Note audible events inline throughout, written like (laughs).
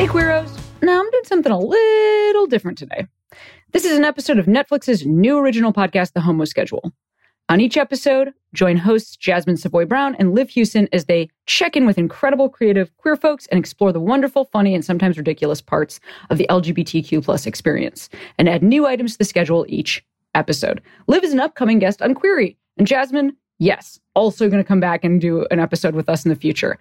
Hey, Queeros. Now I'm doing something a little different today. This is an episode of Netflix's new original podcast, The Homo Schedule. On each episode, join hosts Jasmin Savoy Brown and Liv Hewson as they check in with incredible creative queer folks and explore the wonderful, funny, and sometimes ridiculous parts of the LGBTQ plus experience and add new items to the schedule each episode. Liv is an upcoming guest on Queery, and Jasmin, yes, also going to come back and do an episode with us in the future.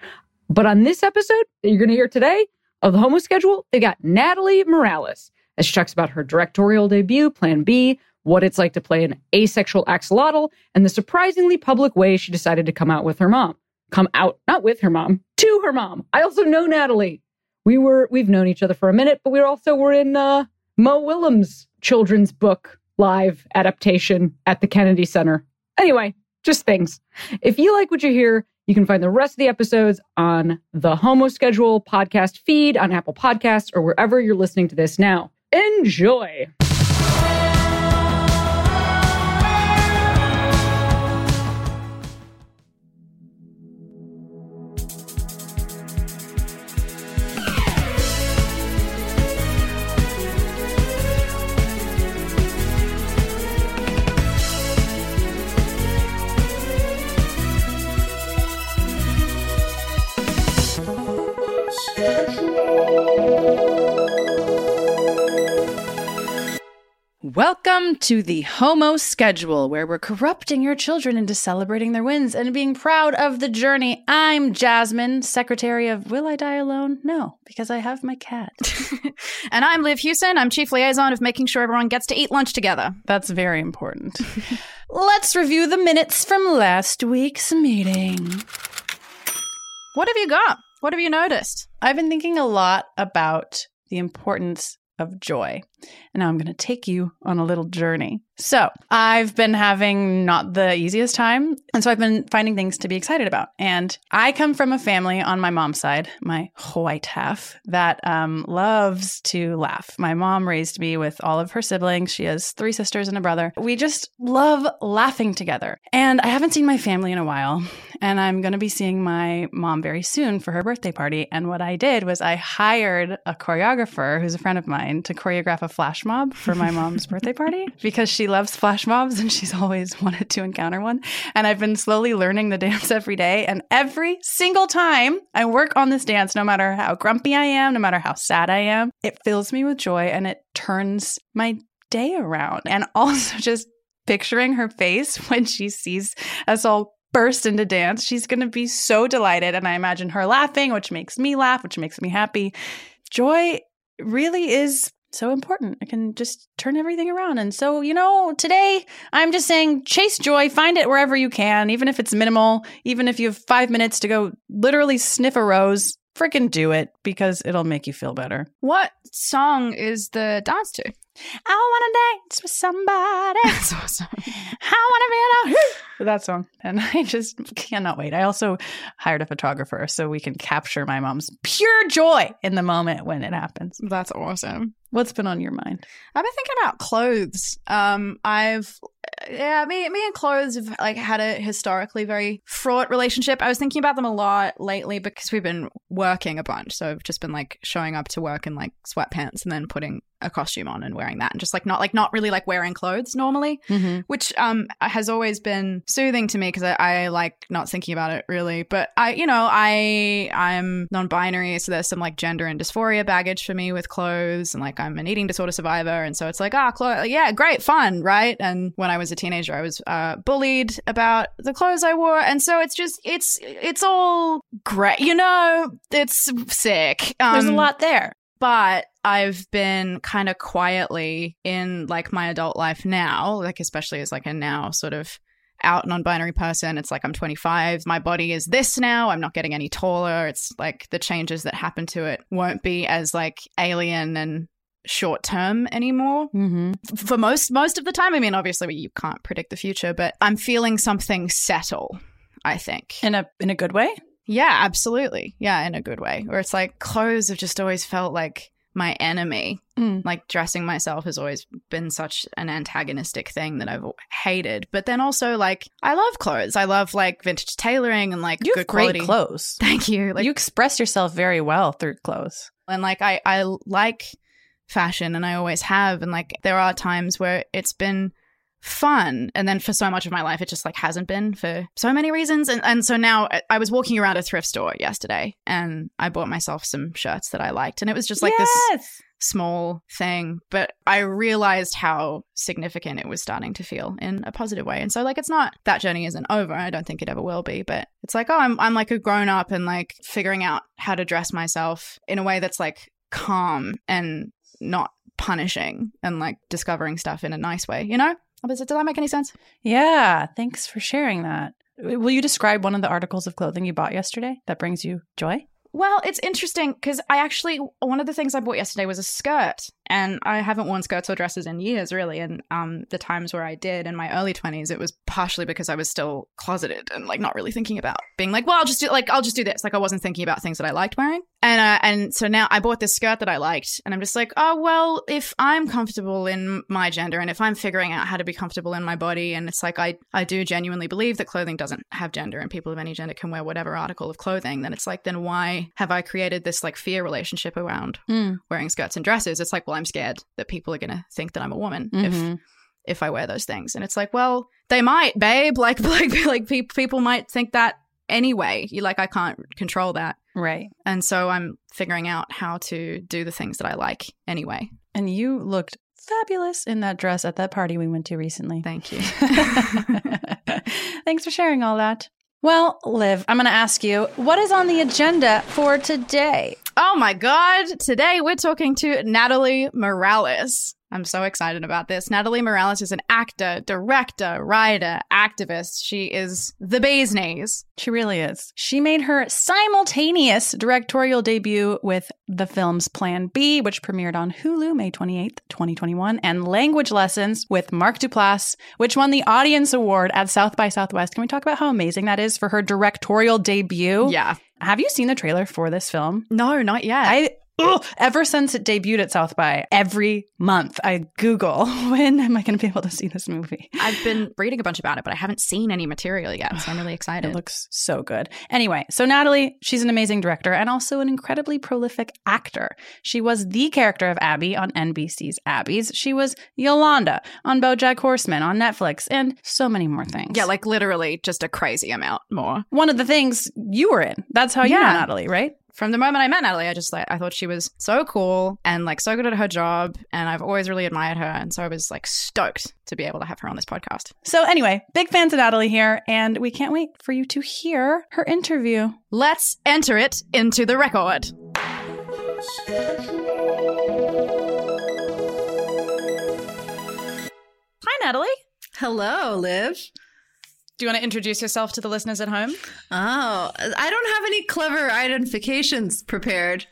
But on this episode that you're going to hear today of the Homo Schedule, they got Natalie Morales as she talks about her directorial debut, Plan B, what it's like to play an asexual axolotl, and the surprisingly public way she decided to come out with her mom. Come out, not with her mom, to her mom. I also know Natalie. We were we've known each other for a minute, but we also were in uh, Mo Willems' children's book live adaptation at the Kennedy Center. Anyway, just things. If you like what you hear, you can find the rest of the episodes on the Homo Schedule podcast feed on Apple Podcasts or wherever you're listening to this now. Enjoy. Welcome to the Homo Schedule, where we're corrupting your children into celebrating their wins and being proud of the journey. I'm Jasmin, secretary of Will I Die Alone? No, because I have my cat. (laughs) and I'm Liv Hewson. I'm chief liaison of making sure everyone gets to eat lunch together. That's very important. (laughs) Let's review the minutes from last week's meeting. What have you got? What have you noticed? I've been thinking a lot about the importance of joy. And now I'm going to take you on a little journey. So, I've been having not the easiest time. And so I've been finding things to be excited about. And I come from a family on my mom's side, my white half, that um, loves to laugh. My mom raised me with all of her siblings. She has three sisters and a brother. We just love laughing together. And I haven't seen my family in a while. And I'm going to be seeing my mom very soon for her birthday party. And what I did was I hired a choreographer who's a friend of mine to choreograph a flash mob for my mom's (laughs) birthday party because she loves flash mobs and she's always (laughs) wanted to encounter one. And I've been slowly learning the dance (laughs) every day. And every single time I work on this dance, no matter how grumpy I am, no matter how sad I am, it fills me with joy and it turns my day around. And also just picturing her face when she sees us all burst into dance. She's going to be so delighted. And I imagine her laughing, which makes me laugh, which makes me happy. Joy really is so important. It can just turn everything around. And so, you know, today I'm just saying chase joy, find it wherever you can, even if it's minimal, even if you have five minutes to go literally sniff a rose, freaking do it because it'll make you feel better. What song is the dance to? I want to dance with somebody. (laughs) That's awesome. I want to be alone. (laughs) that song. And (laughs) I just cannot wait. I also hired a photographer so we can capture my mom's pure joy in the moment when it happens. That's awesome. What's been on your mind? I've been thinking about clothes. Um, I've yeah, me me and clothes have like had a historically very fraught relationship. I was thinking about them a lot lately because we've been working a bunch. So I've just been like showing up to work in like sweatpants and then putting a costume on and wearing that and just like not like not really like wearing clothes normally Mm-hmm. which um has always been soothing to me because I, I like not thinking about it really. But i you know i i'm non-binary so there's some like gender and dysphoria baggage for me with clothes and like i'm an eating disorder survivor. And so it's like ah clothes yeah great fun right? And when i was a teenager i was uh, bullied about the clothes i wore. And so it's just it's it's all great. You know it's sick. There's a Um, lot there. But I've been kind of quietly in like my adult life now, like especially as like a now sort of out non-binary person. It's like I'm 25. My body is this now. I'm not getting any taller. It's like the changes that happen to it won't be as like alien and short term anymore Mm-hmm. For most most of the time. I mean, obviously you can't predict the future, but I'm feeling something settle. I think. In a in a good way. Yeah, absolutely. Yeah, in a good way. Where it's like clothes have just always felt like my enemy. Mm. Like dressing myself has always been such an antagonistic thing that I've hated. But then also like I love clothes. I love like vintage tailoring and like You good quality clothes. (laughs) Thank you. Like you express yourself very well through clothes. And like I I like fashion and I always have and like there are times where it's been fun and then for so much of my life it just like hasn't been for so many reasons and and so now I- was walking around a thrift store yesterday and I bought myself some shirts that I liked and it was just like this small thing, but I realized how significant it was starting to feel in a positive way. And so like it's not that journey isn't over. I don't think it ever will be, but it's like, oh, I'm I'm like a grown up and like figuring out how to dress myself in a way that's like calm and not punishing and like discovering stuff in a nice way, you know? Does, it, does that make any sense? Yeah. Thanks for sharing that. Will you describe one of the articles of clothing you bought yesterday that brings you joy? Well, it's interesting because I actually one of the things I bought yesterday was a skirt, and I haven't worn skirts or dresses in years, really. And um, the times where I did in my early twenties, it was partially because I was still closeted and like not really thinking about being like, well, I'll just do like I'll just do this. Like I wasn't thinking about things that I liked wearing, and uh, and so now I bought this skirt that I liked, and I'm just like, oh well, if I'm comfortable in my gender, and if I'm figuring out how to be comfortable in my body, and it's like I I do genuinely believe that clothing doesn't have gender, and people of any gender can wear whatever article of clothing, then it's like, then why have I created this like fear relationship around Mm. wearing skirts and dresses? It's like, well, I'm scared that people are going to think that I'm a woman if Mhm. if I wear those things, and it's like, well, they might, babe. (laughs) Like like like pe- people might think that anyway. You like, I can't control that, Right. and so I'm figuring out how to do the things that I like anyway. And you looked fabulous in that dress at that party we went to recently. Thank you. (laughs) Thanks for sharing all that. Well, Liv, I'm going to ask you what is on the agenda for today? Oh my God. Today we're talking to Natalie Morales. I'm so excited about this. Natalie Morales is an actor, director, writer, activist. She is the bee's knees. She really is. She made her simultaneous directorial debut with the film's Plan B, which premiered on Hulu May 28th, 2021, and Language Lessons with Mark Duplass, which won the Audience Award at South by Southwest. Can we talk about how amazing that is for her directorial debut? Yeah. Have you seen the trailer for this film? No, not yet. I ugh, (gasps) ever since it debuted at South by, every month I Google (laughs) when am I going to be able to see this movie. I've been reading a bunch about it, but I haven't seen any material yet, so I'm really (sighs) excited. It looks so good. Anyway, so Natalie, she's an amazing director and also an incredibly prolific actor. She was the character of Abby on NBC's Abby's. She was Yolanda on BoJack Horseman on Netflix, and so many more things. yeah, like literally just a crazy amount more. one of the things you were in. That's how you know Natalie, right? From the moment I met Natalie, I just like I thought she was so cool and like so good at her job, and I've always really admired her, and so I was like stoked to be able to have her on this podcast. So anyway, big fans of Natalie here, and we can't wait for you to hear her interview. Let's enter it into the record. Hi, Natalie. Hello, Liv. Do you want to introduce yourself to the listeners at home? Oh, I don't have any clever identifications prepared.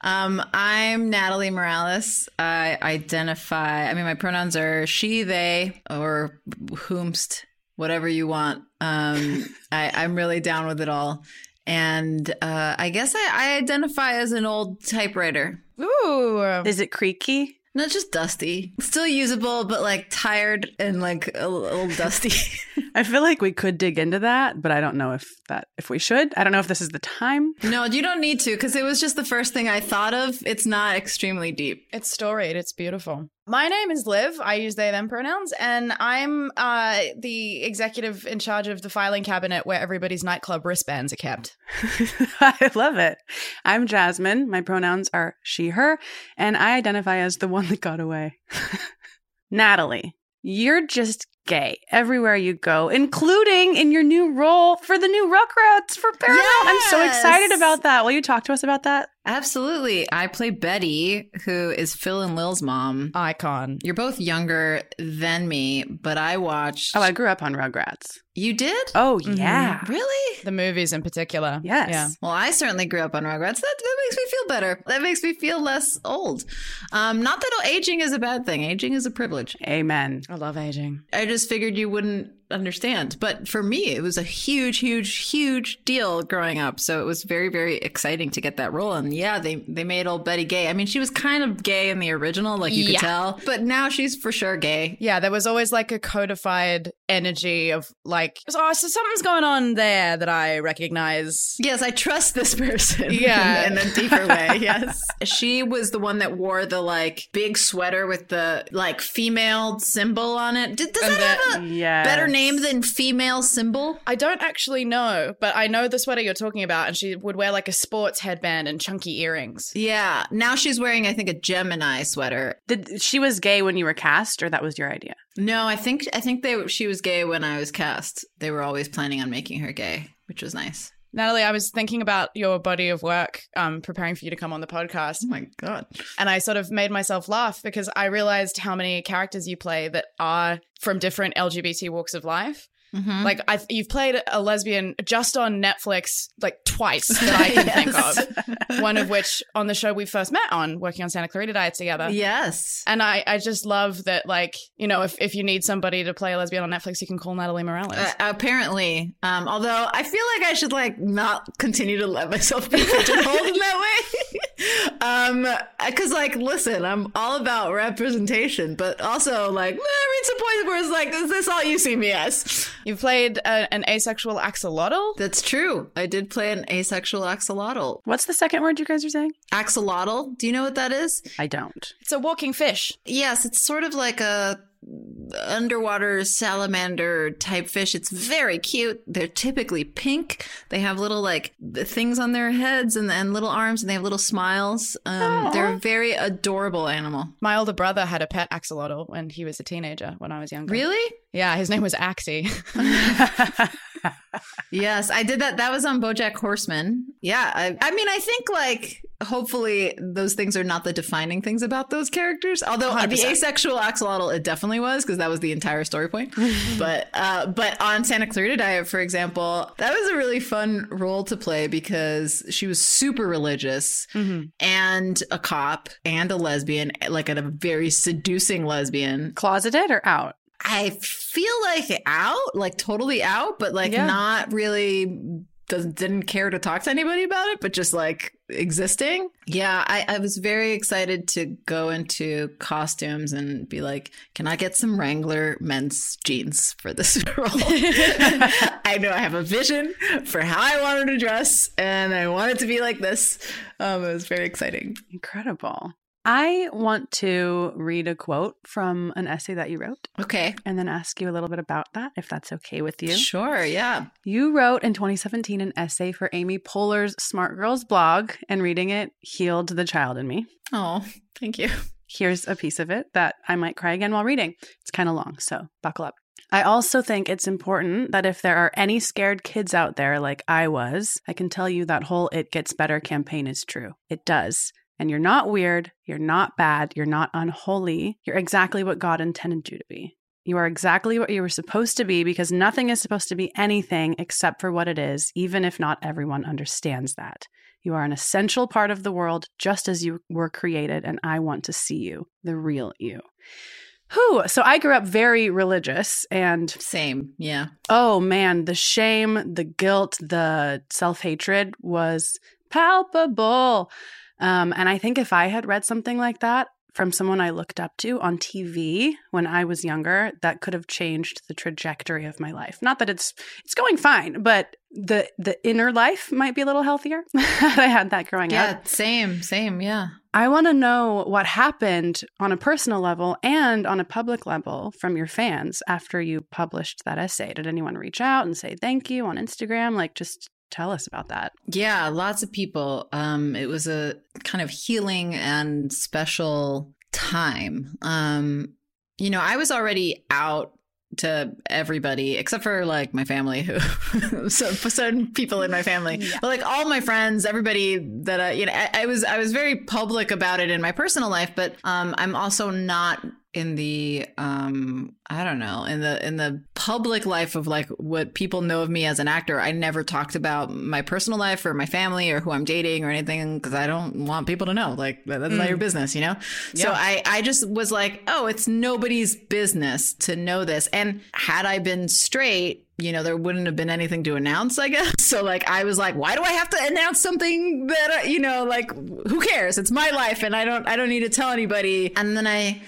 Um, I'm Natalie Morales. I identify, I mean, my pronouns are she, they, or whomst, whatever you want. Um, (laughs) I, I'm really down with it all. And uh, I guess I, I identify as an old typewriter. Ooh. Is it creaky? Not just dusty, still usable, but like tired and like a little dusty. (laughs) (laughs) I feel like we could dig into that, but I don't know if that if we should. I don't know if this is the time. no, you don't need to because it was just the first thing I thought of. It's not extremely deep. It's storied. It's beautiful. My name is Liv. I use they them pronouns, and I'm uh, the executive in charge of the filing cabinet where everybody's nightclub wristbands are kept. (laughs) I love it. I'm Jasmin. My pronouns are she, her, and I identify as the one that got away. (laughs) Natalie, you're just gay everywhere you go, including in your new role for the new Rugrats for Paramount. I'm so excited about that. Will you talk to us about that? Absolutely. I play Betty, who is Phil and Lil's mom. Icon. You're both younger than me, but I watched. Oh, I grew up on Rugrats. you did? Oh, Mhm. yeah. Really? The movies in particular. Yes. Yeah. Well, I certainly grew up on Rugrats. That, that makes me feel better. That makes me feel less old. Um, not that aging is a bad thing. Aging is a privilege. Amen. I love aging. I just figured you wouldn't understand. But for me, it was a huge, huge, huge deal growing up. So it was very, very exciting to get that role. And yeah, they they made old Betty gay. I mean, she was kind of gay in the original, like you Yeah. could tell, but now she's for sure gay. Yeah, there was always like a codified energy of like, oh, so something's going on there that I recognize. Yes, I trust this (laughs) person. Yeah. in, in a deeper way. (laughs) Yes, she was the one that wore the like big sweater with the like female symbol on it. Did, does And that have a better name than female symbol? I don't actually know, but I know the sweater you're talking about, and she would wear like a sports headband and chunky earrings. Yeah. Now she's wearing, I think, a Gemini sweater. Did she was gay when you were cast, or that was your idea? No, I think I think they she was gay when I was cast. They were always planning on making her gay, which was nice. Natalie, I was thinking about your body of work, um, preparing for you to come on the podcast, Oh my god. and I sort of made myself laugh because I realized how many characters you play that are from different LGBT walks of life. Mhm. Like I, you've played a lesbian just on Netflix like twice (laughs) that I can think of. One of which on the show we first met on, working on Santa Clarita Diet together. Yes. And I, I just love that, like, you know, if, if you need somebody to play a lesbian on Netflix, you can call Natalie Morales. Uh, apparently, um, although I feel like I should like not continue to let myself be (laughs) pigeonholed in that way, (laughs) um, because like, listen, I'm all about representation, but also like, eh, reach a point where it's like, is this all you see me as? You've played a, an asexual axolotl. That's true. I did play an asexual axolotl. What's the second word you guys are saying? Axolotl. Do you know what that is? I don't. It's a walking fish. Yes, it's sort of like a underwater salamander type fish. It's very cute. They're typically pink. They have little like things on their heads and, and little arms, and they have little smiles. Um, they're a very adorable animal. My older brother had a pet axolotl when he was a teenager when I was younger. Really? Yeah, his name was Axie. (laughs) Yes, I did that. That was on BoJack Horseman. Yeah, I, I mean, I think like hopefully those things are not the defining things about those characters. Although uh, the 100%. asexual axolotl, it definitely was because that was the entire story point. (laughs) but uh, but on Santa Clarita Diet, for example, that was a really fun role to play because she was super religious and a cop and a lesbian, like a very seducing lesbian. Closeted or out? I feel like out, like totally out, but like Yeah. not really doesn't didn't care to talk to anybody about it, but just like existing. Yeah, I, I was very excited to go into costumes and be like, can I get some Wrangler men's jeans for this (laughs) role? (laughs) I know I have a vision for how I wanted to dress, and I want it to be like this. Um, it was very exciting. Incredible. I want to read a quote from an essay that you wrote Okay. and then ask you a little bit about that, if that's okay with you. Sure, yeah. You wrote in 2017 an essay for Amy Poehler's Smart Girls blog, and reading it healed the child in me. Oh, thank you. Here's a piece of it that I might cry again while reading. It's kind of long, so buckle up. I also think it's important that if there are any scared kids out there like I was, I can tell you that whole It Gets Better campaign is true. It does. And you're not weird, you're not bad, you're not unholy. You're exactly what God intended you to be. You are exactly what you were supposed to be because nothing is supposed to be anything except for what it is, even if not everyone understands that. You are an essential part of the world just as you were created, and I want to see you, the real you. Who? So I grew up very religious, and Same, yeah. oh man, the shame, the guilt, the self hatred was palpable. Um, and I think if I had read something like that from someone I looked up to on TV when I was younger, that could have changed the trajectory of my life. Not that it's it's going fine, but the the inner life might be a little healthier (laughs) had I had that growing up. Yeah, same, same, yeah. I want to know what happened on a personal level and on a public level from your fans after you published that essay. Did anyone reach out and say thank you on Instagram? Like, just tell us about that. Yeah, lots of people. Um, it was a kind of healing and special time. Um, you know, I was already out to everybody except for like my family who (laughs) so certain people in my family but like all my friends everybody that I you know I, I was I was very public about it in my personal life but um I'm also not in the um I don't know in the in the public life of like what people know of me as an actor I never talked about my personal life or my family or who I'm dating or anything because I don't want people to know like that- that's not your business you know? So I I just was like oh it's nobody's business to know this. And had I been straight you know there wouldn't have been anything to announce I guess. (laughs) So like I was like why do I have to announce something that I, you know like who cares? It's my life and I don't I don't need to tell anybody. And then I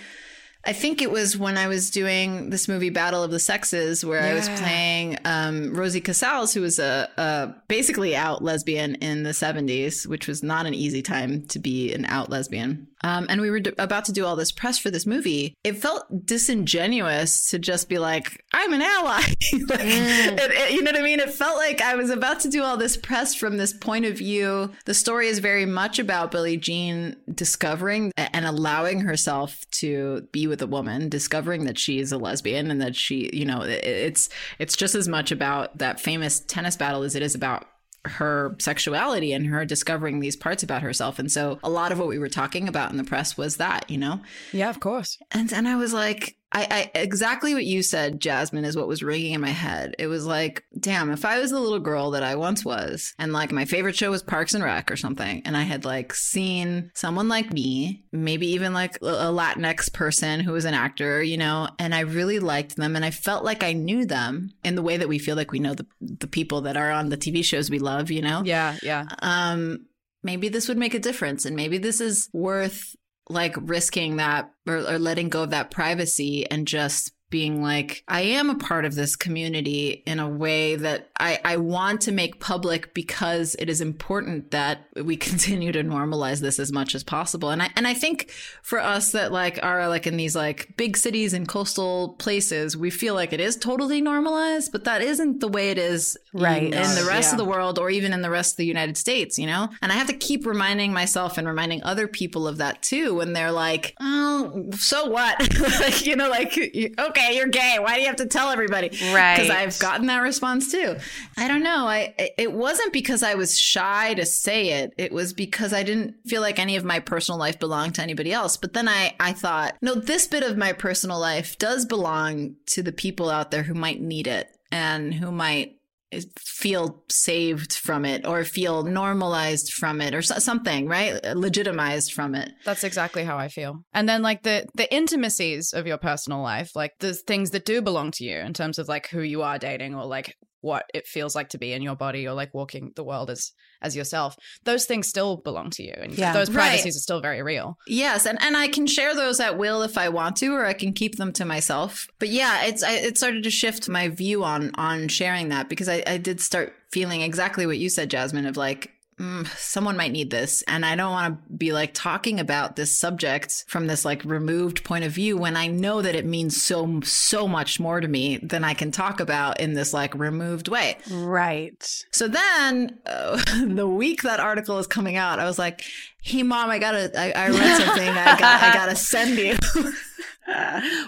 I think it was when I was doing this movie Battle of the Sexes where I was playing um, Rosie Casals, who was a, a basically out lesbian in the 70s, which was not an easy time to be an out lesbian. Um, and we were d- about to do all this press for this movie. It felt disingenuous to just be like, I'm an ally. (laughs) like, it- it- you know what I mean? It felt like I was about to do all this press from this point of view. The story is very much about Billie Jean discovering and allowing herself to be with a woman, discovering that she is a lesbian and that she, you know, it- it's it's just as much about that famous tennis battle as it is about her sexuality and her discovering these parts about herself. And so a lot of what we were talking about in the press was that, you know. Yeah, of course. And and I was like, I, I exactly what you said, Jasmin, is what was ringing in my head. It was like, damn, if I was the little girl that I once was, and like my favorite show was Parks and Rec or something, and I had like seen someone like me, maybe even like a a Latinx person who was an actor, you know, and I really liked them, and I felt like I knew them in the way that we feel like we know the the people that are on the TV shows we love, you know Yeah, yeah. um maybe this would make a difference and maybe this is worth like risking that or, or letting go of that privacy and just being like i am a part of this community in a way that i i want to make public because it is important that we (laughs) continue to normalize this as much as possible and i and i think for us that like are like in these like big cities and coastal places we feel like it is totally normalized but that isn't the way it is Right. in, in the rest Yeah. of the world or even in the rest of the United States, you know? And I have to keep reminding myself and reminding other people of that too when they're like, oh, so what? (laughs) like, you know, like, you- okay, you're gay. Why do you have to tell everybody? Right. Because I've gotten that response too. I don't know. I It wasn't because I was shy to say it, it was because I didn't feel like any of my personal life belonged to anybody else. But then I, I thought, no, this bit of my personal life does belong to the people out there who might need it and who might feel saved from it or feel normalized from it or something right legitimized from it That's exactly how I feel. And then like the the intimacies of your personal life, like the things that do belong to you in terms of like who you are dating or like what it feels like to be in your body or like walking the world as as yourself. Those things still belong to you and Yeah. those Right. privacies are still very real. yes and, and i can share those at will if i want to or i can keep them to myself but yeah it's I, it started to shift my view on on sharing that because i, I did start feeling exactly what you said jasmin of like mm, someone might need this and i don't want to be like talking about this subject from this like removed point of view when i know that it means so so much more to me than i can talk about in this like removed way Right. So then, uh, (laughs) the week that article is coming out, I was like, "Hey, mom, I gotta, I, I read something. I got, I gotta send you." (laughs)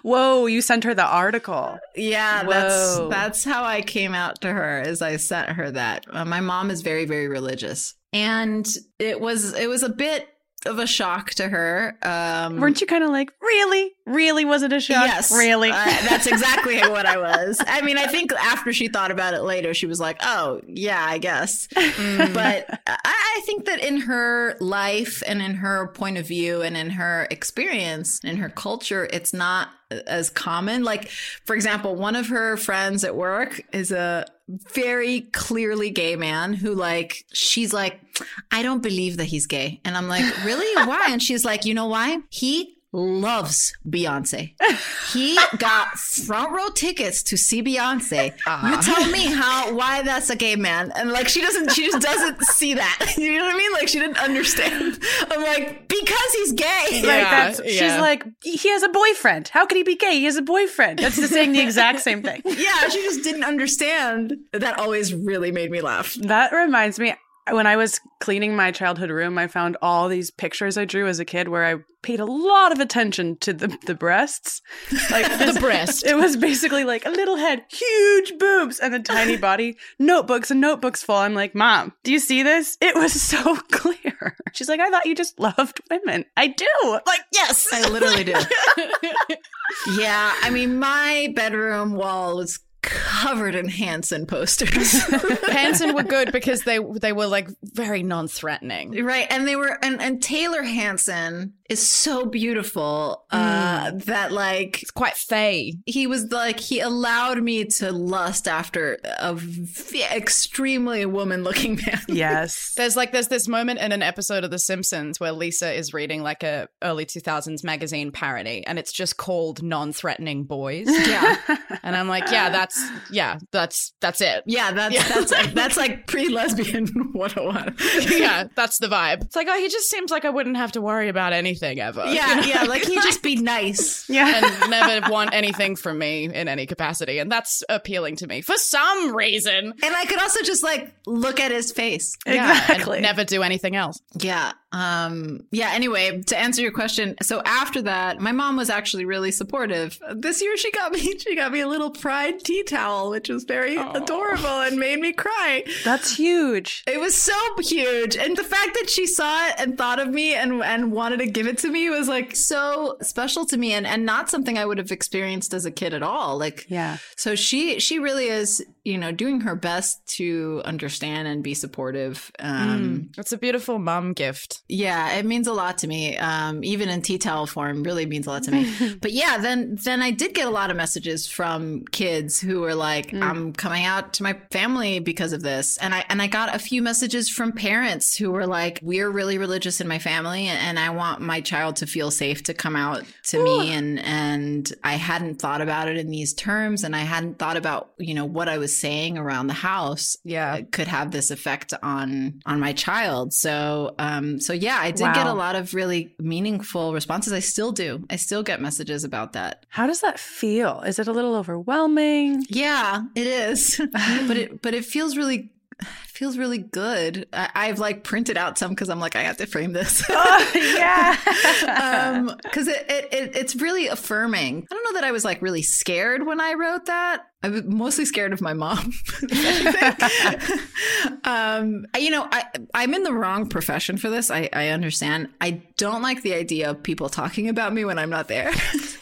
Whoa, you sent her the article. yeah, Whoa. that's that's how I came out to her. Is I sent her that. Uh, my mom is very, very religious, and it was it was a bit of a shock to her. Um, Weren't you kind of like, really? Really? Was it a shock? Yes, Really? Uh, that's exactly (laughs) what I was. I mean, I think after she thought about it later, she was like, "Oh, yeah, I guess." But I, I think that in her life and in her point of view and in her experience and in her culture, it's not as common. Like, for example, one of her friends at work is a very clearly gay man who like she's like I don't believe that he's gay. And I'm like, "Really? Why?" And she's like, "You know why? He loves Beyonce. (laughs) He got front row tickets to see Beyonce. You tell me (laughs) how why that's a gay man. And like she doesn't she just doesn't (laughs) see that. You know what I mean? Like she didn't understand. I'm like, because he's gay. like Yeah, that's she's yeah. like he has a boyfriend. How could he be gay? He has a boyfriend. That's just saying the exact same thing. yeah, she just didn't understand. That always really made me laugh. That reminds me. When I was cleaning my childhood room, I found all these pictures I drew as a kid where I paid a lot of attention to the, the breasts. Like (laughs) the breast. It was basically like a little head, huge boobs, and a tiny (laughs) body, notebooks and notebooks full. I'm like, Mom, do you see this? It was (laughs) so clear. She's like, I thought you just loved women. I do. Like, yes. I literally do. yeah, I mean, my bedroom wall was covered in Hanson posters. (laughs) Hanson were good (laughs) because they they were like very non-threatening. right. And they were and, and Taylor Hanson is so beautiful uh that like It's quite fey. he was like he allowed me to lust after a v- extremely woman looking (laughs) man. Yes. There's like there's this moment in an episode of The Simpsons where Lisa is reading like a early 2000s magazine parody and it's just called non-threatening boys. Yeah. And I'm like, yeah, that's yeah, that's that's it. Yeah, that's that's (laughs) that's like pre-lesbian (laughs) 101. yeah, that's the vibe. It's like, oh, he just seems like I wouldn't have to worry about anything ever. Yeah, yeah, like he'd just be (laughs) nice. Yeah. and never want anything from me in any capacity. And that's appealing to me for some reason. And I could also just like look at his face. Yeah, Exactly. and never do anything else. Yeah. Um yeah, anyway, to answer your question, so after that, my mom was actually really supportive. This year she got me she got me a little pride tea towel, which was very oh. adorable and made me cry. That's huge. It was so huge. And the fact that she saw it and thought of me and and wanted to give it to me was like so special to me and and not something I would have experienced as a kid at all. Like Yeah. so she she really is, you know, doing her best to understand and be supportive. Um It's a beautiful mom gift. yeah, it means a lot to me. Um, even in tea towel form, really means a lot to me. (laughs) but yeah, then then I did get a lot of messages from kids who were like, "I'm coming out to my family because of this," and I and I got a few messages from parents who were like, "We're really religious in my family, and, and I want my child to feel safe to come out to me." And and I hadn't thought about it in these terms, and I hadn't thought about you know what I was saying around the house Yeah. could have this effect on on my child. So um so yeah, I did Wow. get a lot of really meaningful responses. I still do. I still get messages about that. How does that feel? Is it a little overwhelming? Yeah, it is. (laughs) but it but it feels really (sighs) feels really good. I, I've like printed out some because I'm like I have to frame this. (laughs) Oh, yeah. (laughs) um because it, it, it it's really affirming i don't know that i was like really scared when i wrote that i was mostly scared of my mom (laughs) um you know i i'm in the wrong profession for this i i understand i don't like the idea of people talking about me when i'm not there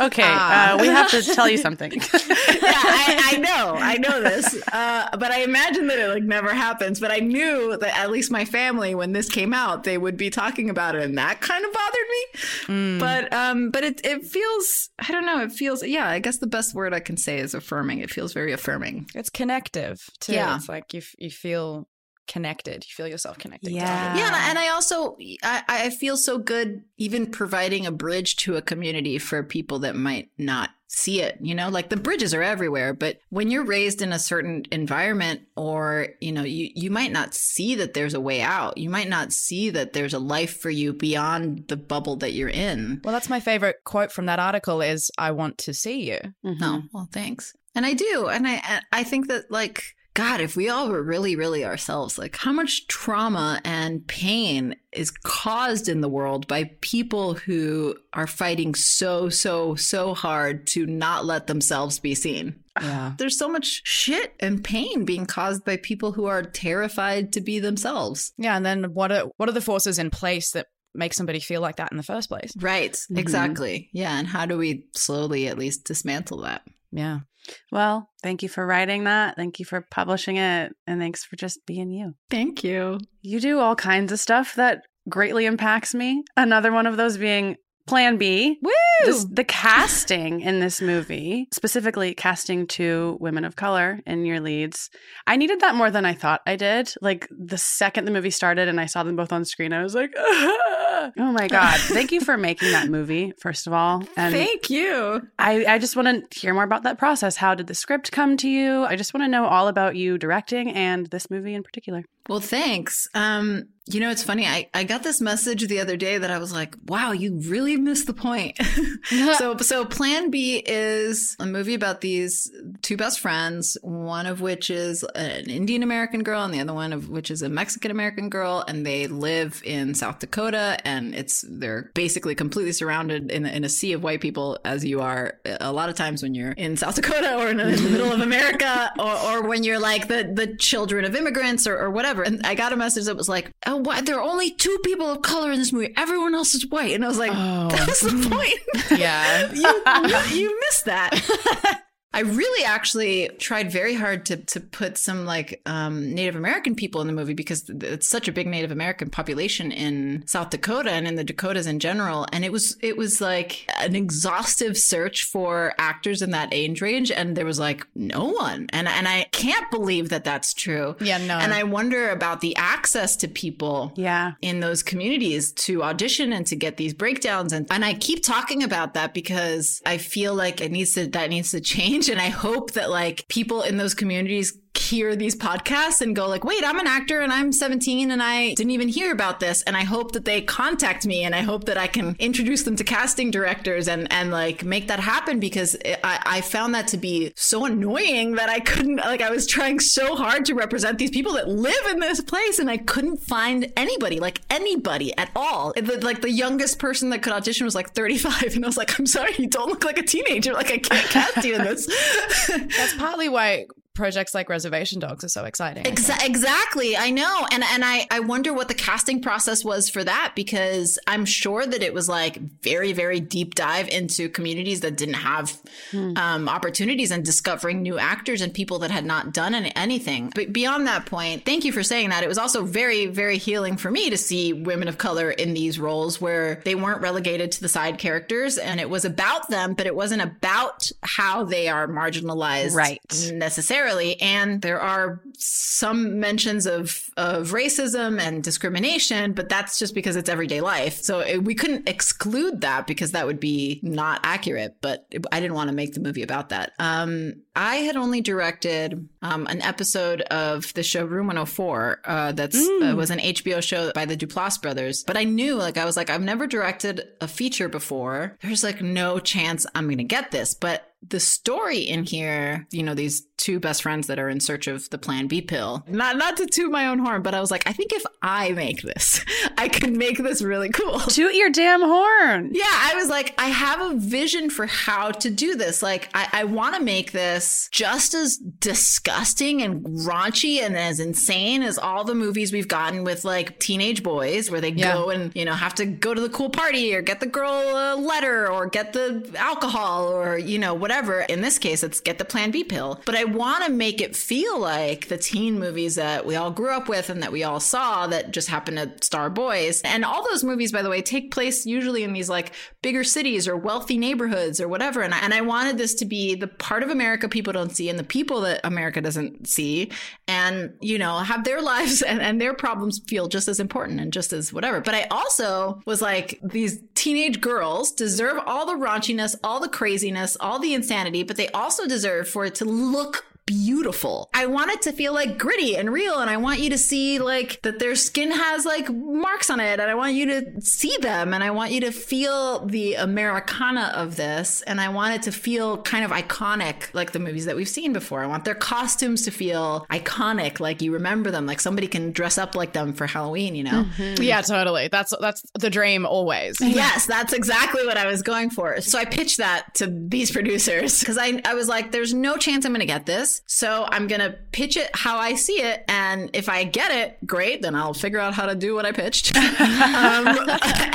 Okay, uh, we have to tell you (laughs) something. yeah, I, I know, I know this, uh, but I imagine that it like never happens. But I knew that at least my family, when this came out, they would be talking about it, and that kind of bothered me. But um, but it it feels, I don't know, it feels, yeah. I guess the best word I can say is affirming. It feels very affirming. It's connective too. Yeah. It's like you you feel connected. You feel yourself connected. Yeah. Yeah, and I- also I, I feel so good even providing a bridge to a community for people that might not see it. You know, like the bridges are everywhere, but when you're raised in a certain environment, or you know, you you might not see that there's a way out. You might not see that there's a life for you beyond the bubble that you're in. Well, that's my favorite quote from that article is I want to see you. No, well, thanks. And I do, and I I think that like God, if we all were really, really ourselves, like how much trauma and pain is caused in the world by people who are fighting so, so, so hard to not let themselves be seen. Yeah. There's so much shit and pain being caused by people who are terrified to be themselves. Yeah, and then what are what are the forces in place that make somebody feel like that in the first place? Right, mm-hmm. exactly. Yeah. And how do we slowly at least dismantle that? Yeah. Well, thank you for writing that. Thank you for publishing it. And thanks for just being you. Thank you. You do all kinds of stuff that greatly impacts me. Another one of those being Plan B. Woo! This, the casting in this movie, specifically casting two women of color in your leads, I needed that more than I thought I did. Like the second the movie started and I saw them both on screen, I was like, (laughs) Oh my God. Thank you for making that movie, first of all. And Thank you. I, I just want to hear more about that process. How did the script come to you? I just want to know all about you directing and this movie in particular. Well, thanks. Um, you know, it's funny. I, I got this message the other day that I was like, wow, you really missed the point. (laughs) so, so Plan B is a movie about these two best friends, one of which is an Indian American girl and the other one of which is a Mexican American girl. And they live in South Dakota and it's, they're basically completely surrounded in, in a sea of white people as you are a lot of times when you're in South Dakota or in, the middle of America (laughs) or, or when you're like the, the children of immigrants or, or whatever. And I got a message that was like, oh, why? There are only two people of color in this movie. Everyone else is white. And I was like, Oh. (laughs) that's the point. Yeah. (laughs) you, you missed that. I really actually tried very hard to to put some like um, Native American people in the movie because it's such a big Native American population in South Dakota and in the Dakotas in general, and it was it was like an exhaustive search for actors in that age range, and there was like no one, and and I can't believe that that's true. Yeah, no. and I wonder about the access to people Yeah. in those communities to audition and to get these breakdowns and and I keep talking about that because I feel like it needs to that needs to change and I hope that like people in those communities hear these podcasts and go like wait I'm an actor and I'm 17 and I didn't even hear about this. And I hope that they contact me and I hope that I can introduce them to casting directors and and like make that happen because I, I found that to be so annoying that I couldn't like I was trying so hard to represent these people that live in this place and I couldn't find anybody like anybody at all. The- like the youngest person that could audition was like 35 and I was like I'm sorry you don't look like a teenager. Like I can't cast you in this. (laughs) That's partly why projects like Reservation Dogs are so exciting. Exa- exactly. I know. And and I, I wonder what the casting process was for that because I'm sure that it was like very, very deep dive into communities that didn't have um, opportunities and discovering new actors and people that had not done any, anything. But beyond that point, thank you for saying that. It was also very, very healing for me to see women of color in these roles where they weren't relegated to the side characters and it was about them, but it wasn't about how they are marginalized Right. necessarily and there are some mentions of of racism and discrimination but that's just because it's everyday life. So it, we couldn't exclude that because that would be not accurate but i didn't want to make the movie about that. Um i had only directed um, an episode of the show room 104 uh, that's uh, was an hbo show by the duplass brothers but i knew like i was like i've never directed a feature before. There's like no chance i'm gonna get this but the story in here, you know, these two best friends that are in search of the plan B pill. Not not to toot my own horn, but I was like, I think if I make this, (laughs) I can make this really cool. (laughs) Toot your damn horn. Yeah, I was like, I have a vision for how to do this. Like, I, I want to make this just as disgusting and raunchy and as insane as all the movies we've gotten with like teenage boys where they Yeah. go and, you know, have to go to the cool party or get the girl a letter or get the alcohol or, you know, whatever. In this case, it's get the plan B pill. But I want to make it feel like the teen movies that we all grew up with and that we all saw that just happen to star boys. And all those movies, by the way, take place usually in these like bigger cities or wealthy neighborhoods or whatever. And I, and I wanted this to be the part of America people don't see and the people that America doesn't see and, you know, have their lives (laughs) and, and their problems feel just as important and just as whatever. But I also was like, these teenage girls deserve all the raunchiness, all the craziness, all the insanity, but they also deserve for it to look beautiful. I want it to feel like gritty and real and I want you to see like that their skin has like marks on it and I want you to see them and I want you to feel the Americana of this and I want it to feel kind of iconic like the movies that we've seen before. I want their costumes to feel iconic like you remember them like somebody can dress up like them for Halloween, you know. Mm-hmm. Yeah, totally. That's that's the dream always. Yes, that's exactly what I was going for. So I pitched that to these producers because I, I was like, there's no chance I'm going to get this. So I'm going to pitch it how I see it. And if I get it, great. Then I'll figure out how to do what I pitched. (laughs) um, (laughs)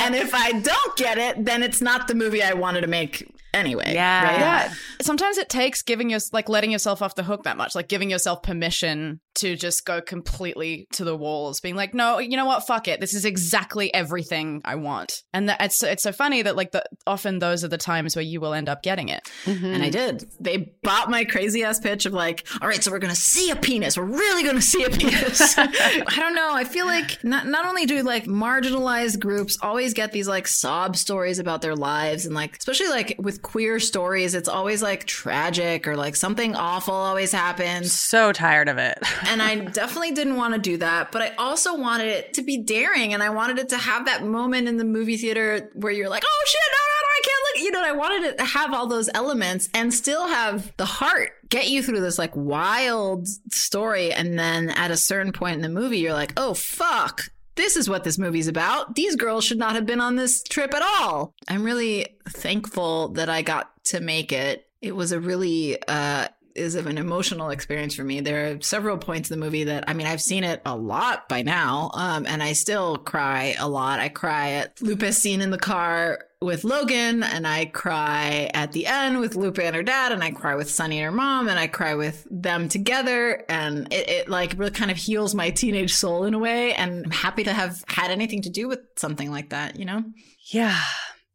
and if I don't get it, then it's not the movie I wanted to make anyway. Yeah. Right? Yeah. Sometimes it takes giving your like letting yourself off the hook that much, like giving yourself permission to just go completely to the walls, being like, no, you know what, fuck it, this is exactly everything I want, and that it's it's so funny that like the often those are the times where you will end up getting it. Mm-hmm. And I did. They bought my crazy ass pitch of like, all right, so we're gonna see a penis. We're really gonna see a penis. (laughs) I don't know. I feel like not not only do like marginalized groups always get these like sob stories about their lives, and like especially like with queer stories, it's always like tragic or like something awful always happens. So tired of it. (laughs) and I definitely didn't want to do that, but I also wanted it to be daring and I wanted it to have that moment in the movie theater where you're like, oh shit, no, no, no, I can't look. You know, I wanted it to have all those elements and still have the heart get you through this like wild story. And then at a certain point in the movie, you're like, oh fuck. This is what this movie's about. These girls should not have been on this trip at all. I'm really thankful that I got to make it. It was a really uh is of an emotional experience for me. There are several points in the movie that I mean I've seen it a lot by now, um, and I still cry a lot. I cry at Lupe's scene in the car with Logan, and I cry at the end with Lupe and her dad, and I cry with Sunny and her mom, and I cry with them together, and it, it like really kind of heals my teenage soul in a way. And I'm happy to have had anything to do with something like that, you know. Yeah.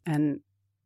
And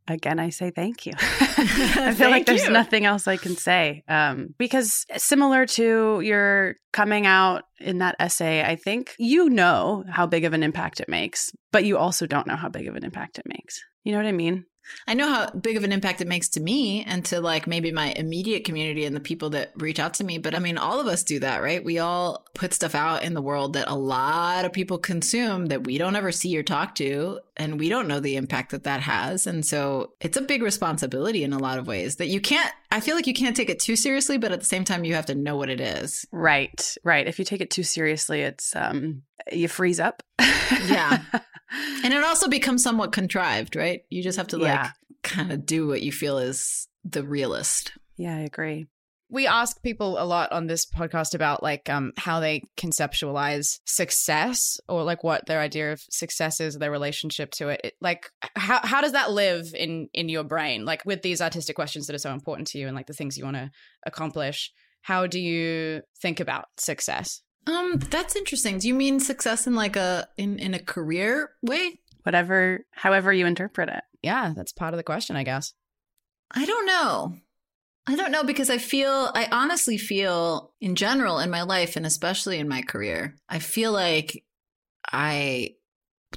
again, I say thank you. (laughs) I (laughs) feel like there's you. nothing else I can say. Um, because similar to your coming out in that essay, I think you know how big of an impact it makes, but you also don't know how big of an impact it makes. You know what I mean? I know how big of an impact it makes to me and to like maybe my immediate community and the people that reach out to me. But I mean, all of us do that, right? We all put stuff out in the world that a lot of people consume that we don't ever see or talk to. And we don't know the impact that that has. And so it's a big responsibility in a lot of ways that you can't, I feel like you can't take it too seriously, but at the same time, you have to know what it is. Right, right. If you take it too seriously, it's um you freeze up. Yeah. (laughs) And it also becomes somewhat contrived, right? You just have to like Yeah. kind of do what you feel is the realist. yeah, I agree. we ask people a lot on this podcast about like um how they conceptualize success or like what their idea of success is their relationship to it. it like how how does that live in in your brain like with these artistic questions that are so important to you and like the things you want to accomplish how do you think about success Um, that's interesting. Do you mean success in like a in in a career way? Whatever, however you interpret it. yeah that's part of the question i guess I don't know. I don't know because I feel I honestly feel in general in my life and especially in my career, I feel like I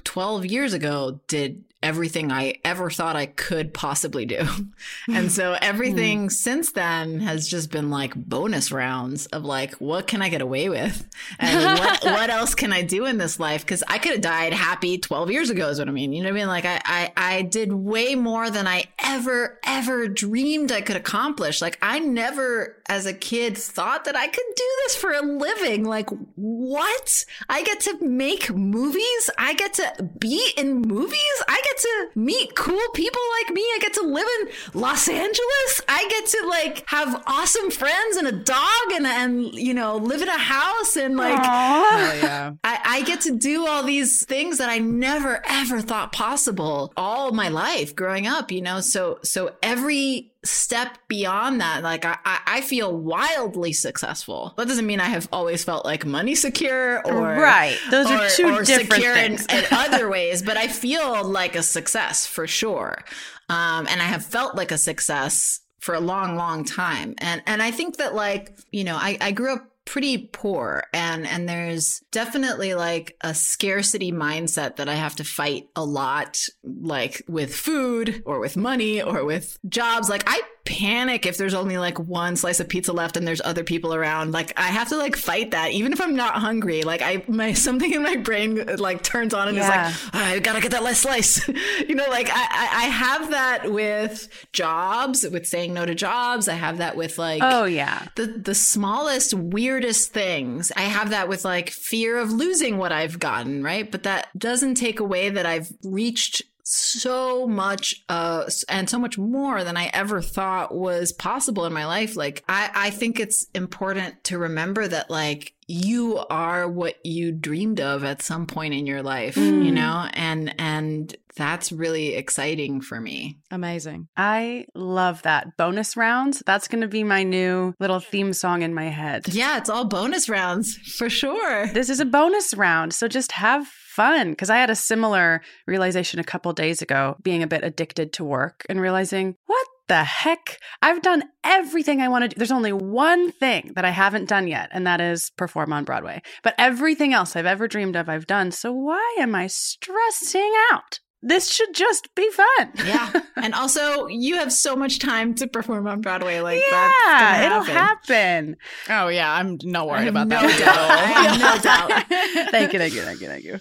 12 years ago did everything I ever thought I could possibly do. (laughs) and so (laughs) hmm. everything since then has just been like bonus rounds of like, what can I get away with? And what, (laughs) what else can I do in this life? Cause I could have died happy 12 years ago is what I mean. You know what I mean? Like I, I, I did way more than I ever, ever dreamed I could accomplish. Like I never as a kid thought that I could do this for a living. Like what? I get to make movies. I get to be in movies. I get to meet cool people like me. I get to live in Los Angeles. I get to like have awesome friends and a dog and and you know live in a house and like oh yeah (laughs) I, I get to do all these things that I never ever thought possible all my life growing up, you know. So so every step beyond that, like I, I feel wildly successful. That doesn't mean I have always felt like money secure or Right. Those are or- two or different secure in- things. in (laughs) other ways, but I feel like a success for sure. Um, and I have felt like a success for a long, long time. And and I think that like, you know, I, I grew up pretty poor. And and there's definitely like a scarcity mindset that I have to fight a lot like with food or with money or with jobs. Like I panic if there's only like one slice of pizza left and there's other people around. Like I have to like fight that even if I'm not hungry. Like I my (laughs) something in my brain like turns on and Yeah. is like I gotta get that last slice. (laughs) You know like I, I I have that with jobs with saying no to jobs. I have that with like Oh yeah. the the smallest weirdest things. I have that with like fear of losing what i've gotten right? But that doesn't take away that i've reached so much uh and so much more than i ever thought was possible in my life like i i think it's important to remember that like you are what you dreamed of at some point in your life, Mm. you know? And and that's really exciting for me. Amazing. I love that. Bonus rounds. That's going to be my new little theme song in my head. Yeah, it's all bonus rounds for sure. This is a bonus round. So just have fun. Because I had a similar realization a couple days ago, being a bit addicted to work and realizing, what the heck? I've done everything I want to do. There's only one thing that I haven't done yet, and that is perform on Broadway. But everything else I've ever dreamed of, I've done. So why am I stressing out? This should just be fun. Yeah. (laughs) and also you have so much time to perform on Broadway. Like yeah, that's it'll gonna happen. happen. Oh yeah, I'm not worried have about no that doubt. I have no (laughs) doubt. thank you, thank you, thank you, thank you.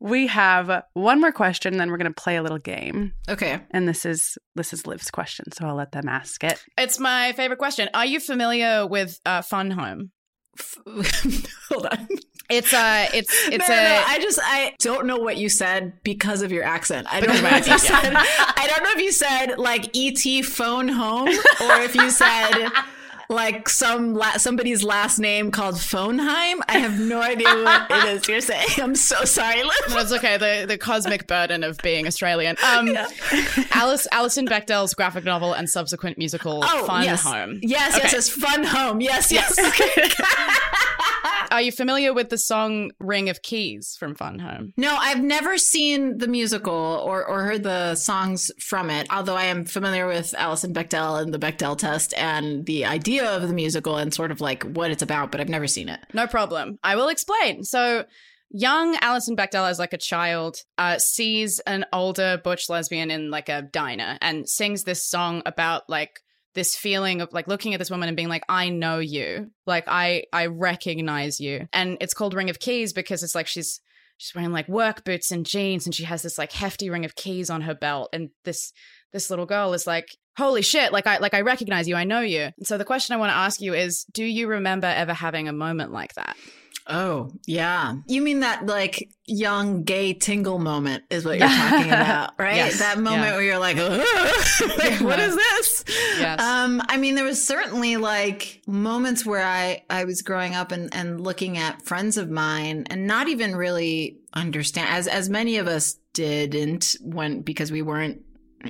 We have one more question, then we're going to play a little game. Okay. And this is this is Liv's question, so I'll let them ask it. It's my favorite question. Are you familiar with uh, Fun Home? (laughs) Hold on. It's a. it's (laughs) it's no, a no, no, I just I don't know what you said because of your accent. I don't know if you said I don't know if you said like ET phone home or if you said (laughs) like some la- somebody's last name called Phoneheim. I have no idea what it is you're (laughs) saying. I'm so sorry, Liv. No, it's okay. The the cosmic burden of being Australian. Um, (laughs) Alice Alison Bechdel's graphic novel and subsequent musical Fun Oh, yes. Home. Yes, yes, Okay. yes. Fun home. Yes, yes. (laughs) Are you familiar with the song Ring of Keys from Fun Home? No, I've never seen the musical or, or heard the songs from it, although I am familiar with Alison Bechdel and the Bechdel test and the idea of the musical and sort of like what it's about, but I've never seen it. No problem. I will explain. So, young Alison Bechdel, as like a child, uh, sees an older butch lesbian in like a diner and sings this song about like this feeling of like looking at this woman and being like, I know you, like I I recognize you, and it's called Ring of Keys because it's like she's she's wearing like work boots and jeans and she has this like hefty ring of keys on her belt. And this this little girl is like holy shit. Like i like i recognize you. I know you. And so the question i want to ask you is do you remember ever having a moment like that Oh, yeah. You mean that like young gay tingle moment is what you're (laughs) talking about, right? Yes. That moment Yeah. where you're like, (laughs) like what is this? Yes. Um, I mean, there was certainly like moments where I, I was growing up and, and looking at friends of mine and not even really understand as, as many of us didn't when, because we weren't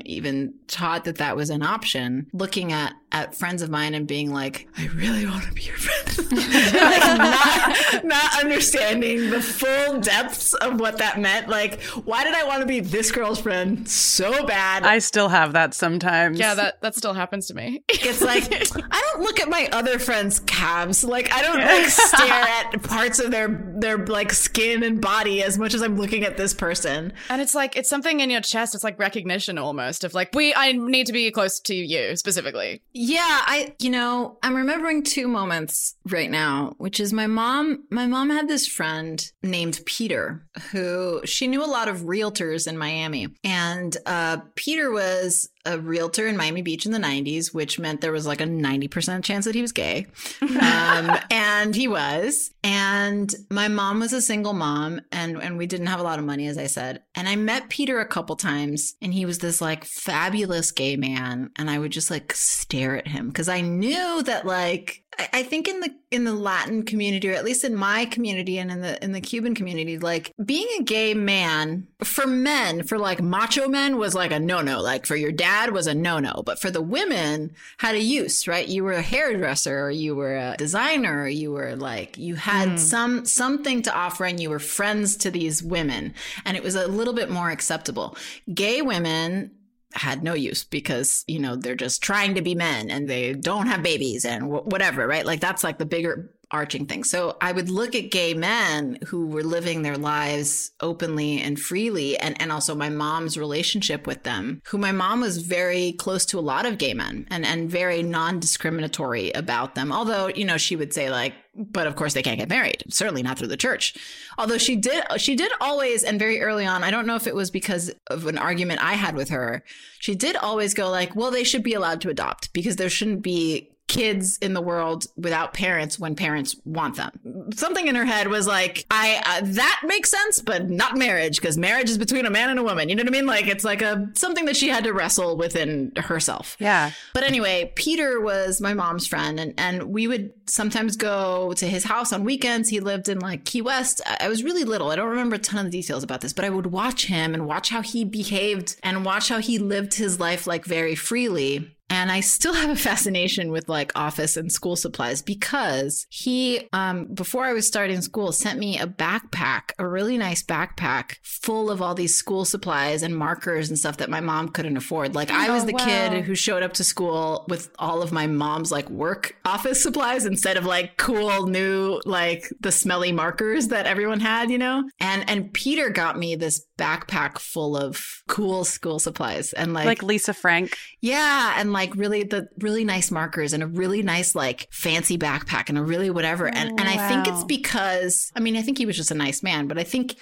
even taught that that was an option looking at at friends of mine and being like i really want to be your friend (laughs) like not, not understanding the full depths of what that meant like why did i want to be this girl's friend so bad I still have that sometimes. yeah that that still happens to me it's like I don't look at my other friends' calves. Like I don't like stare at parts of their their like skin and body as much as I'm looking at this person. and it's like it's something in your chest it's like recognition almost of like we i need to be close to you specifically Yeah, I you know, I'm remembering two moments right now, which is my mom my mom had this friend named Peter who she knew a lot of realtors in Miami. And uh Peter was a realtor in Miami Beach in the 90s, which meant there was like a 90% chance that he was gay. Um, (laughs) and he was. And my mom was a single mom and, and we didn't have a lot of money, as I said. And I met Peter a couple times and he was this like fabulous gay man. And I would just like stare at him because I knew that like, I- I think in the in the Latin community, or at least in my community and in the in the Cuban community, like being a gay man for men, for like macho men, was like a no no. Like for your dad was a no no, but for the women had a use, right? You were a hairdresser, or you were a designer, or you were like you had hmm. some something to offer, and you were friends to these women, and it was a little bit more acceptable. Gay women had no use because you know they're just trying to be men and they don't have babies and wh- whatever right like that's like the bigger arching thing. So i would look at gay men who were living their lives openly and freely and and also my mom's relationship with them who my mom was very close to a lot of gay men and and very non-discriminatory about them. Although you know she would say like but of course they can't get married certainly not through the church. Although she did she did always and very early on i don't know if it was because of an argument i had with her she did always go like well they should be allowed to adopt because there shouldn't be kids in the world without parents when parents want them. Something in her head was like, I uh, that makes sense, but not marriage because marriage is between a man and a woman. You know what I mean? Like it's like a something that she had to wrestle within herself. Yeah. But anyway, Peter was my mom's friend, and, and we would sometimes go to his house on weekends. He lived in like Key West. I I was really little. I don't remember a ton of the details about this, but I would watch him and watch how he behaved and watch how he lived his life like very freely. And I still (laughs) have a fascination with like office and school supplies because he, um, before I was starting school, sent me a backpack, a really nice backpack full of all these school supplies and markers and stuff that my mom couldn't afford. Like I was Oh, the wow. kid who showed up to school with all of my mom's like work office supplies instead of like cool new like the smelly markers that everyone had, you know? And and Peter got me this backpack full of cool school supplies and Like like Lisa Frank. yeah, and like really the really nice markers and a really nice like fancy backpack and a really whatever. And and I think it's because I mean I think he was just a nice man, but I think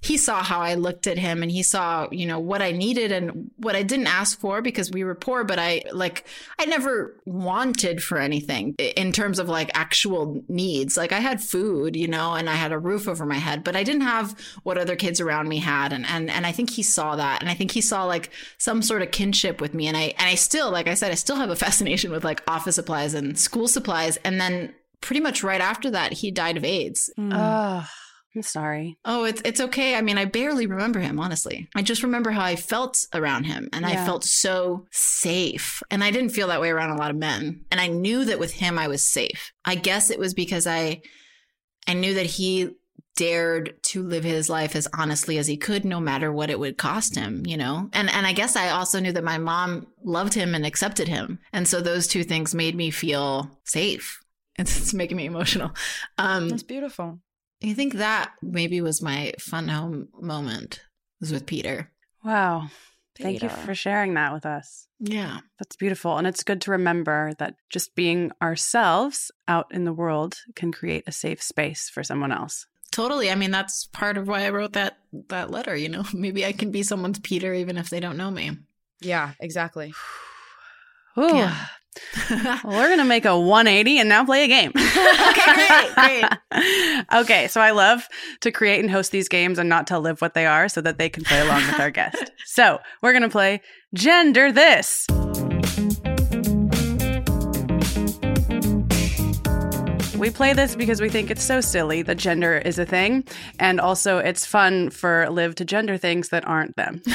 he saw how I looked at him and he saw, you know, what I needed and what I didn't ask for because we were poor, but I like I never wanted for anything in terms of like actual needs. Like I had food, you know, and I had a roof over my head, but I didn't have what other kids around me had. And and and I think he saw that. And I think he saw like some sort of kinship with me. And I and I still like I said I still have a (laughs) fascination with like office supplies and school supplies. And then pretty much right after that he died of AIDS. Oh, I'm sorry. Oh, it's it's okay. I mean, I barely remember him, honestly. I just remember how I felt around him and I felt so safe. And I didn't feel that way around a lot of men. And I knew that with him I was safe. I guess it was because I I knew that he dared to live his life as honestly as he could no matter what it would cost him, you know? And and I guess I also knew that my mom loved him and accepted him. And so those two things made me feel safe. (laughs) It's, it's making me emotional. Um That's beautiful. I think that maybe was my fun home moment was with Peter. Wow. Thank you for sharing that with us. Yeah. That's beautiful. And it's good to remember that just being ourselves out in the world can create a safe space for someone else. Totally. I mean, that's part of why I wrote that that letter, you know. (laughs) Maybe I can be someone's Peter even if they don't know me. Yeah, exactly. (sighs) Ooh. Yeah. Well, we're going to make a 180 and now play a game. (laughs) Okay, great, (laughs) okay, so I love to create and host these games and not tell Liv what they are so that they can play along with our guest. (laughs) So we're going to play Gender This. We play this because we think it's so silly that gender is a thing. And also, it's fun for Liv to gender things that aren't them. (laughs)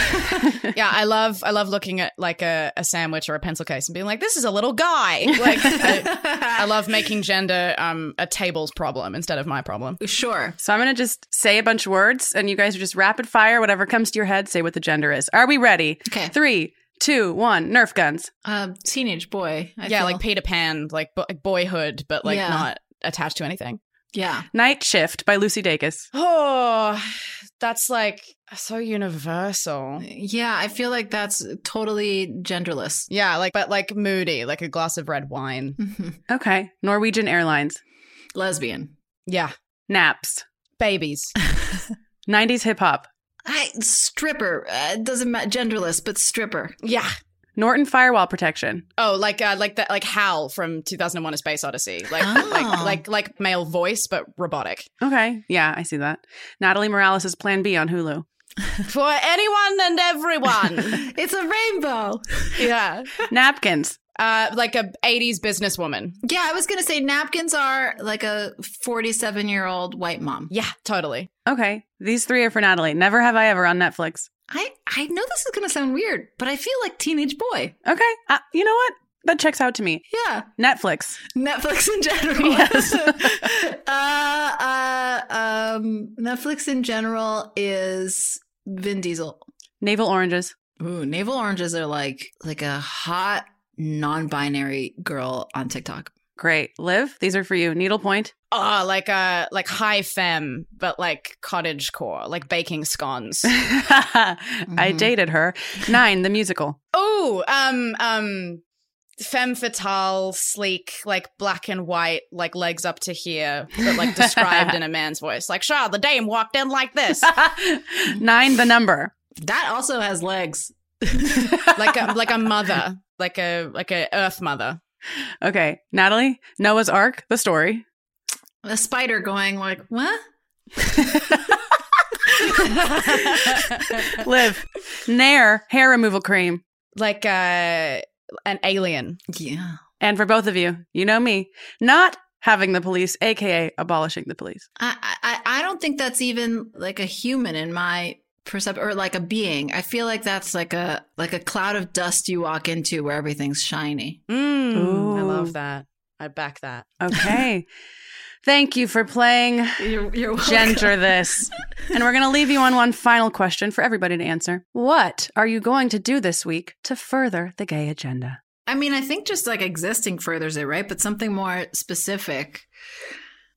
yeah, I love I love looking at like a, a sandwich or a pencil case and being like, this is a little guy. (laughs) Like I, I love making gender um a table's problem instead of my problem. Sure. So I'm going to just say a bunch of words, and you guys are just rapid fire, whatever comes to your head, say what the gender is. Are we ready? Okay. Three, two, one. Nerf guns. Um, teenage boy. I yeah, feel. like Peter Pan, like, bo- boyhood, but like Yeah. not attached to anything. yeah. Night Shift by Lucy Dacus. Oh, that's like so universal. Yeah, I feel like that's totally genderless. Yeah, like but like moody, like a glass of red wine. Mhm. Okay. Norwegian Airlines. Lesbian. Yeah, Naps. babies. (laughs) 90s hip hop. I stripper. Uh, doesn't matter genderless, but stripper. Yeah. Norton Firewall Protection. Oh, like uh, like that, like Hal from 2001: A Space Odyssey. Like Oh. like like like male voice, but robotic. Okay. Yeah, I see that. Natalie Morales' Plan B on Hulu. (laughs) For anyone and everyone. (laughs) It's a rainbow. yeah. Napkins. Uh, like a 80s businesswoman. Yeah, I was gonna say napkins are like a forty-seven year old white mom. Yeah, totally. Okay. These three are for Natalie. Never Have I Ever on Netflix. I I know this is gonna sound weird, but I feel like teenage boy. Okay. Uh, you know what? That checks out to me. Yeah, Netflix. Netflix in general. (laughs) Yes. (laughs) uh, uh, um, Netflix in general is Vin Diesel. Navel Oranges. Ooh, navel oranges are like like a hot non-binary girl on TikTok. Great. Liv, these are for you. Needlepoint. Oh, like uh like high femme, but like cottage core, like baking scones. (laughs) I Mhm. dated her. Nine, the musical. oh, um, um, femme fatale, sleek, like black and white, like legs up to here, but like described in a man's (laughs) voice. Like, sure, the dame walked in like this, (laughs) Nine, the number. That also has legs. like a like a mother, like a like a earth mother. Okay, Natalie, Noah's Ark, the story. The spider going like, what? (laughs) Liv. Nair, hair removal cream. like uh, an alien. Yeah. And for both of you, you know me, not having the police, aka abolishing the police. I, I I don't think that's even like a human in my perception or like a being. I feel like that's like a like a cloud of dust you walk into where everything's shiny. Mm, I love that. I back that. (laughs) Okay. Thank you for playing You're, you're welcome. Gender This. And we're going to leave you on one final question for everybody to answer. What are you going to do this week to further the gay agenda? I mean, I think just like existing furthers it, right? But something more specific.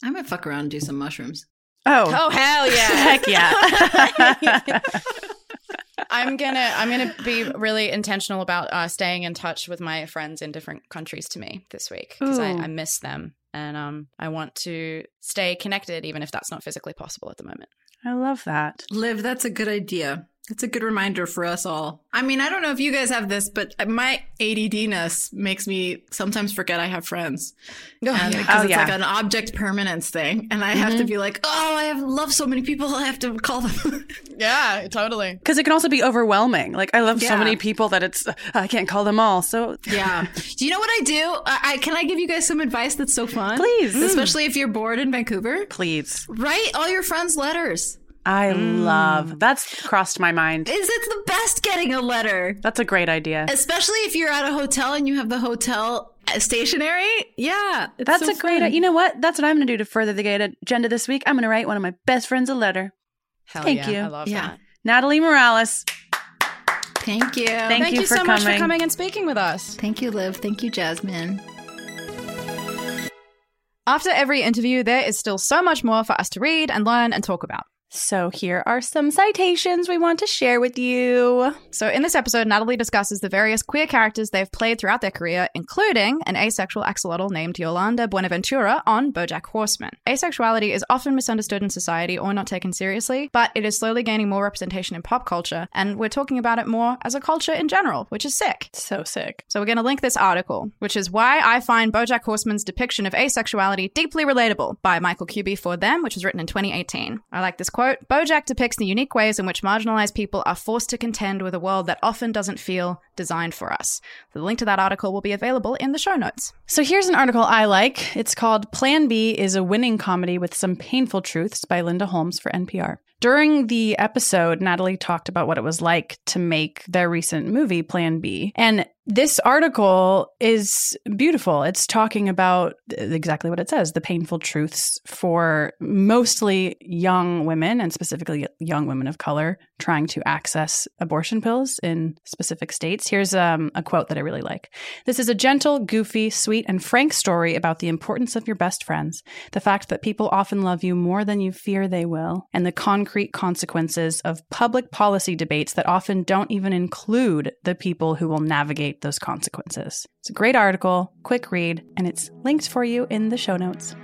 I might fuck around and do some mushrooms. Oh, Oh hell yeah! (laughs) heck yeah. (laughs) I'm gonna I'm gonna be really intentional about uh, staying in touch with my friends in different countries to me this week because I, I miss them and um I want to stay connected even if that's not physically possible at the moment. I love that. Liv, that's a good idea. It's a good reminder for us all. I mean, I don't know if you guys have this, but my ADDness makes me sometimes forget I have friends. Oh, because Oh, it's yeah. like an object permanence thing. And I have to mm-hmm. be like, oh, I have love so many people, I have to call them. (laughs) Yeah, totally. Because it can also be overwhelming. Like, I love so many people that it's, oh, I can't call them all. So, (laughs) yeah. Do you know what I do? I, I Can I give you guys some advice that's so fun? Please. Especially if you're bored in Vancouver. please. Write all your friends letters. I love mm. that's crossed my mind. Is it's the best getting a letter. That's a great idea. Especially if you're at a hotel and you have the hotel uh, stationery. Yeah. That's so a great. fun. You know what? That's what I'm going to do to further the gay agenda this week. I'm going to write one of my best friends a letter. Hell Thank yeah, you. I love Yeah. that. Natalie Morales. Thank you. Thank Thank you you, for so much for coming. coming and speaking with us. Thank you, Liv. Thank you, Jasmin. After every interview, there is still so much more for us to read and learn and talk about. So here are some citations we want to share with you. So, in this episode, Natalie discusses the various queer characters they've played throughout their career, including an asexual axolotl named Yolanda Buenaventura on BoJack Horseman. Asexuality is often misunderstood in society or not taken seriously, but it is slowly gaining more representation in pop culture, and we're talking about it more as a culture in general, which is sick. So sick. So we're going to link this article, which is why I find BoJack Horseman's depiction of asexuality deeply relatable by Michael Kuby for them, which was written in 2018. I like this quote: BoJack depicts the unique ways in which marginalized people are forced to contend with a world that often doesn't feel designed for us. The link to that article will be available in the show notes. So here's an article I like. It's called Plan B is a winning comedy with some painful truths by Linda Holmes for NPR. During the episode, Natalie talked about what it was like to make their recent movie, Plan B. And this article is beautiful. It's talking about exactly what it says the painful truths for mostly young women and specifically young women of color trying to access abortion pills in specific states. Here's um, a quote that I really like. This is a gentle, goofy, sweet, and frank story about the importance of your best friends, the fact that people often love you more than you fear they will, and the concrete consequences of public policy debates that often don't even include the people who will navigate those consequences. It's a great article, quick read, and it's linked for you in the show notes.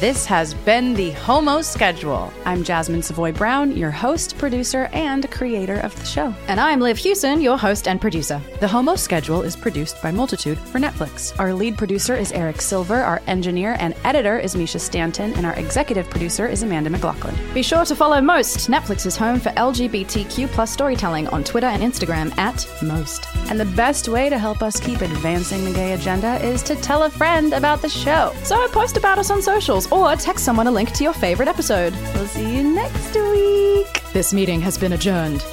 This has been the Homo Schedule. I'm Jasmin Savoy Brown, your host, producer, and creator of the show. And I'm Liv Hewson, your host and producer. The Homo Schedule is produced by Multitude for Netflix. Our lead producer is Eric Silver, our engineer and editor is Misha Stanton, and our executive producer is Amanda McLaughlin. Be sure to follow Most, Netflix's home for LGBTQ plus storytelling on Twitter and Instagram at Most. And the best way to help us keep advancing the gay agenda is to tell a friend about the show. So post about us on socials or text someone a link to your favourite episode. We'll see you next week. This meeting has been adjourned.